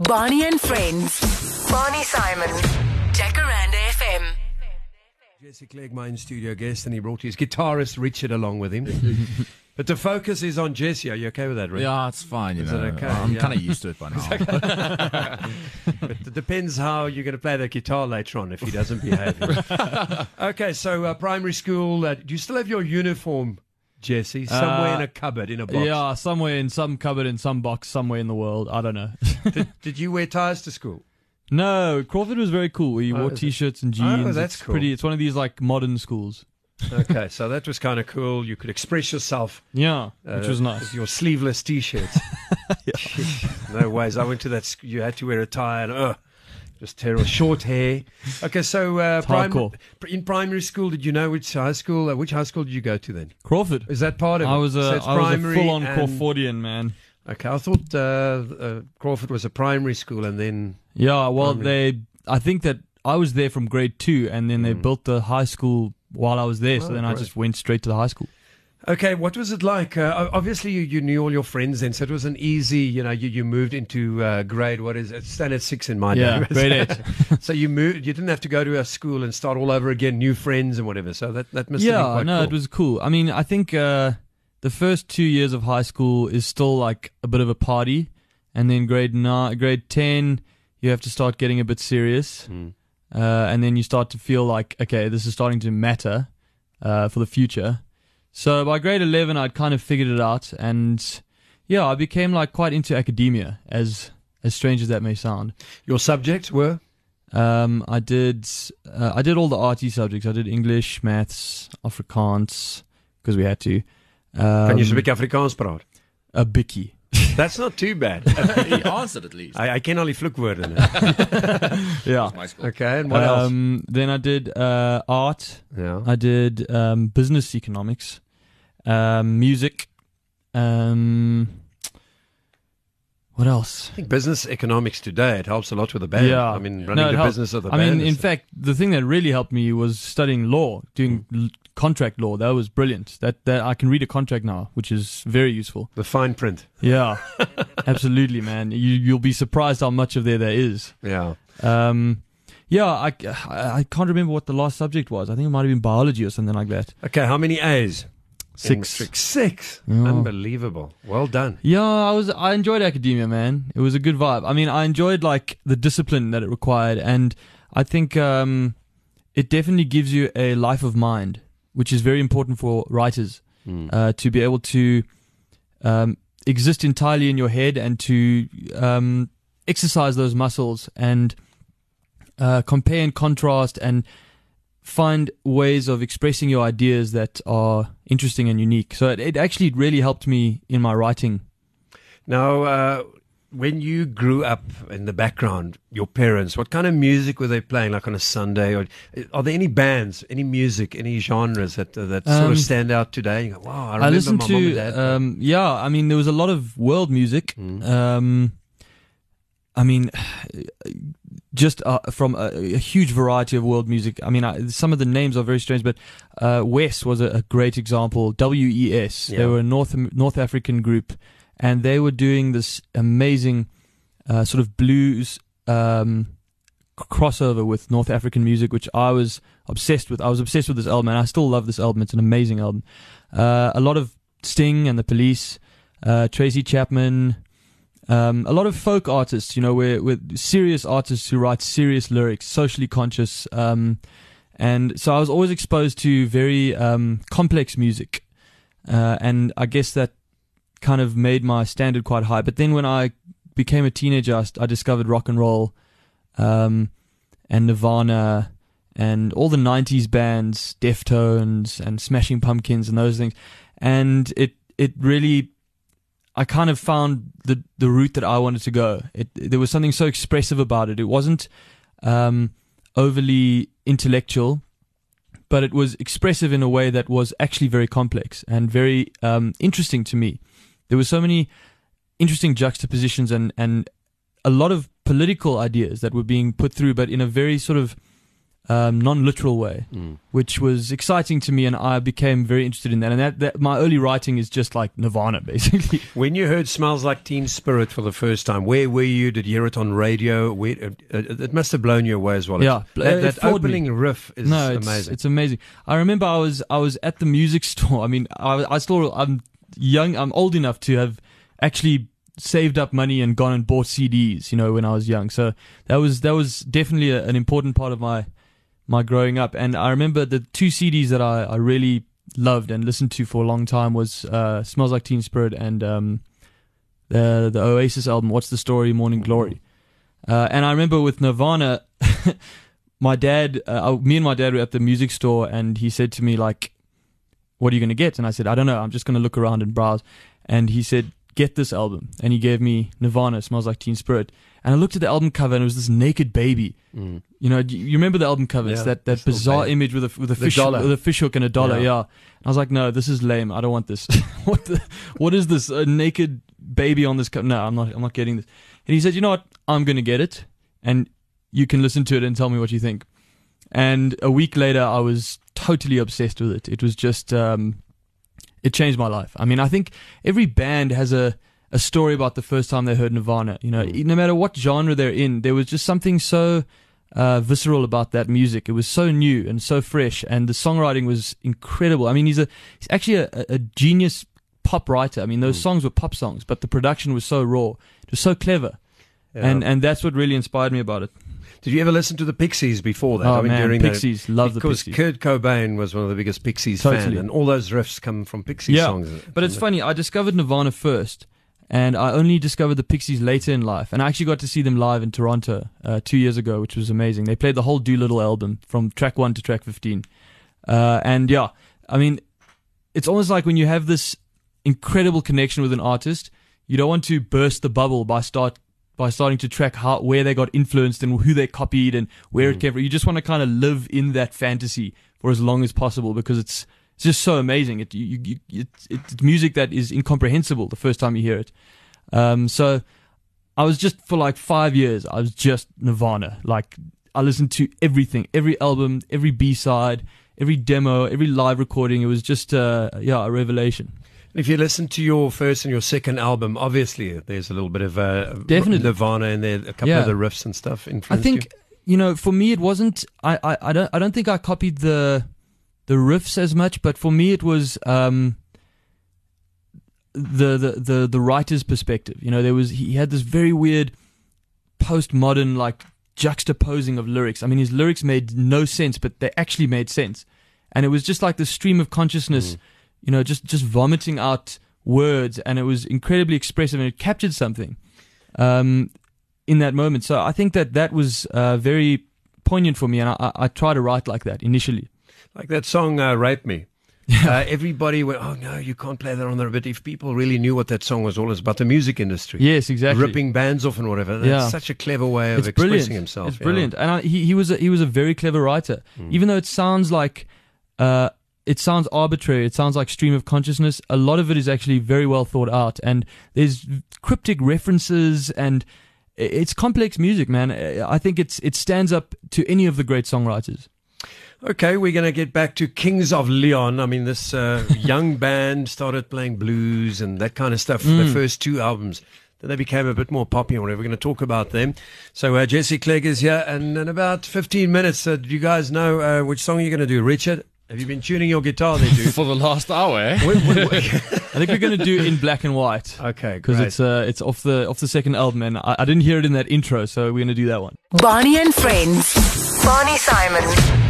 Barney and Friends. Barney Simon. Jacaranda FM. Jesse Clegg, my in studio guest, and he brought his guitarist Richard along with him. but the focus is on Jesse. Are you okay with that, Rick? Yeah, it's fine. You Is know, it okay? I'm Yeah. kind of used to it by now. But it depends how you're going to play the guitar later on if he doesn't behave. okay, so uh, primary school. Uh, do you still have your uniform, Jesse? Somewhere Uh, in a cupboard, in a box. Yeah, somewhere in some cupboard in some box somewhere in the world. I don't know. Did, did you wear ties to school? no, Crawford was very cool. We Oh, wore t-shirts and jeans. that's it's cool. pretty. It's one of these like modern schools. Okay, so that was kind of cool. You could express yourself. Yeah, uh, which was nice. with Your sleeveless t-shirts. no ways. I went to that. You had to wear a tie and uh, just terrible. Short hair. Okay, so uh, prim- in primary school, did you know which high school? Uh, which high school did you go to then? Crawford. Is that part of it? I was So a, it's I was a full-on and- Crawfordian man. Okay, I thought uh, uh, Crawford was a primary school, and then Yeah, well, Primary. they. I think that I was there from grade two, and then they built the high school while I was there. so Mm. Oh, then I just went straight to the high school. Okay, what was it like? Uh, obviously, you, you knew all your friends then, so it was an easy. You know, you, you moved into uh, grade what is it? Standard six in my Yeah, day. grade eight. so you moved. You didn't have to go to a school and start all over again, new friends and whatever. So that that must have been yeah, quite no, cool. it was cool. I mean, I think uh, the first two years of high school is still like a bit of a party, and then grade nine, grade ten, you have to start getting a bit serious, Mm. uh, and then you start to feel like, okay, this is starting to matter uh, for the future. So by grade eleven, I'd kind of figured it out, and yeah, I became like quite into academia, as as strange as that may sound. Your subjects were Um, I did uh, I did all the arty subjects. I did English, maths, Afrikaans because we had to. Um, Can you speak Afrikaans praat? a bikkie? That's not too bad. he answered at least. I, I only al die vloekwoorde. nou. Yeah. My school. Okay, and what else? Um, then I did uh, art. Yeah. I did um, business economics, um, music. Um, what else? I think business economics today it helps a lot with the band. Yeah. I mean, running it the helped. business of the I band. mean, in fact, the thing that really helped me was studying law, doing Hmm. l- contract law. That was brilliant. That that I can read a contract now, which is very useful. the fine print. Yeah, absolutely, man. You you'll be surprised how much of there there is. Yeah. Um, yeah, I, I I can't remember what the last subject was. I think it might have been biology or something like that. Okay, how many A's? In Six. Six. Yeah. Unbelievable. Well done. Yeah, I was I enjoyed academia, man. It was a good vibe. I mean, I enjoyed like the discipline that it required, and I think um, it definitely gives you a life of mind, which is very important for writers Hmm. uh, to be able to um, exist entirely in your head and to um, exercise those muscles and uh, compare and contrast and find ways of expressing your ideas that are interesting and unique. So it, it actually really helped me in my writing. Now, uh, when you grew up in the background, your parents, what kind of music were they playing? Like on a Sunday, or are there any bands, any music, any genres that uh, that sort Um, of stand out today? You go, wow, I I, remember listened my mom and dad. um, yeah, I mean, there was a lot of world music. Mm. Um, I mean, just uh, from a, a huge variety of world music. I mean, I, some of the names are very strange, but uh, Wes was a, a great example. WES, Yeah. they were a North North African group, and they were doing this amazing uh, sort of blues um, crossover with North African music, which I was obsessed with. I was obsessed with this album, and I still love this album. It's an amazing album. Uh, a lot of Sting and the Police, uh, Tracy Chapman, um, a lot of folk artists. You know, we're, we're serious artists who write serious lyrics, socially conscious. Um, and so I was always exposed to very um, complex music, uh, and I guess that kind of made my standard quite high. But then when I became a teenager, I, I discovered rock and roll, um, and Nirvana, and all the '90s bands, Deftones, and Smashing Pumpkins, and those things. And it it really, I kind of found the the route that I wanted to go. It there was something so expressive about it. It wasn't um, overly intellectual, but it was expressive in a way that was actually very complex and very um, interesting to me. There were so many interesting juxtapositions and and a lot of political ideas that were being put through, but in a very sort of um, non-literal way, Mm. which was exciting to me, and I became very interested in that. And that, that my early writing is just like Nirvana, basically. When you heard "Smells Like Teen Spirit" for the first time, where were you? Did you hear it on radio? Where, uh, uh, it must have blown you away as well. Yeah, that, that floored me. opening riff is no, it's, amazing. It's amazing. I remember I was I was at the music store. I mean, I, I still I'm young. I'm old enough to have actually saved up money and gone and bought CDs. You know, when I was young. So that was that was definitely a, an important part of my my growing up. And I remember the two CDs that I, I really loved and listened to for a long time was uh, "Smells Like Teen Spirit" and um, the the Oasis album "What's the Story, Morning Glory." Uh, and I remember with Nirvana, my dad, uh, me and my dad were at the music store, and he said to me like, "What are you going to get?" And I said, "I don't know. I'm just going to look around and browse." And he said, "Get this album," and he gave me Nirvana, "Smells Like Teen Spirit." And I looked at the album cover, and it was this naked baby. Mm. You know, you you remember the album cover? It's Yeah, that, that bizarre image with a with a fish with a fish hook and a dollar. Yeah. Yeah. And I was like, no, this is lame. I don't want this. what the, what is this? A naked baby on this cover? No, I'm not. I'm not getting this. And he said, you know what? I'm gonna get it, and you can listen to it and tell me what you think. And a week later, I was totally obsessed with it. It was just, um, it changed my life. I mean, I think every band has a a story about the first time they heard Nirvana. You know, Mm. no matter what genre they're in, there was just something so uh, visceral about that music. It was so new and so fresh, and the songwriting was incredible. I mean, he's a he's actually a, a genius pop writer. I mean, those Mm. songs were pop songs, but the production was so raw. It was so clever, Yeah. and and that's what really inspired me about it. Did you ever listen to the Pixies before that? oh I mean, man, during the- Pixies, love the Pixies because Pixies. Kurt Cobain was one of the biggest Pixies fans, and all those riffs come from Pixies Yeah, songs. But it's funny, I discovered Nirvana first, and I only discovered the Pixies later in life. And I actually got to see them live in Toronto uh, two years ago, which was amazing. They played the whole Doolittle album from track one to track 15. Uh, and yeah, I mean, it's almost like when you have this incredible connection with an artist, you don't want to burst the bubble by start by starting to track how where they got influenced and who they copied and where it came from. You just want to kind of live in that fantasy for as long as possible because it's it's just so amazing. It you, you, it's, it's music that is incomprehensible the first time you hear it. Um, so I was just for like five years. I was just Nirvana. Like I listened to everything, every album, every B side, every demo, every live recording. It was just uh, yeah a revelation. If you listen to your first and your second album, obviously there's a little bit of uh, Definitely. Nirvana in there, a couple Yeah. of the riffs and stuff. I think you know for me it wasn't. I, I, I don't I don't think I copied the the riffs as much, but for me it was um, the, the the the writer's perspective. You know, there was he had this very weird postmodern like juxtaposing of lyrics. I mean, his lyrics made no sense, but they actually made sense, and it was just like the stream of consciousness. You know, just just vomiting out words, and it was incredibly expressive, and it captured something. Um, in that moment. So I think that that was uh, very poignant for me, and I, I, try to write like that initially. Like that song, uh, Rape Me. Uh, everybody went, oh no, you can't play that on there. But if people really knew what that song was all about, the music industry, Yes, exactly. ripping bands off and whatever, that's Yeah. such a clever way of it's expressing brilliant. himself. It's yeah. brilliant, and I, he he was a, he was a very clever writer. Mm. Even though it sounds like uh, it sounds arbitrary, it sounds like stream of consciousness. A lot of it is actually very well thought out, and there's cryptic references and. It's complex music, man. I think it's it stands up to any of the great songwriters. Okay, we're going to get back to Kings of Leon. I mean, this uh, young band started playing blues and that kind of stuff for Mm. the first two albums. Then they became a bit more poppy and whatever. We're going to talk about them. So uh, Jesse Clegg is here, and in about 15 minutes, uh, do you guys know uh, which song you're going to do? Richard, have you been tuning your guitar there, dude? For the last hour, eh? Wait, wait, wait. I think we're going to do it in black and white. okay, because it's uh it's off the off the second album and I, I didn't hear it in that intro so we're gonna do that one Barney and Friends. Barney Simon. Jacaranda.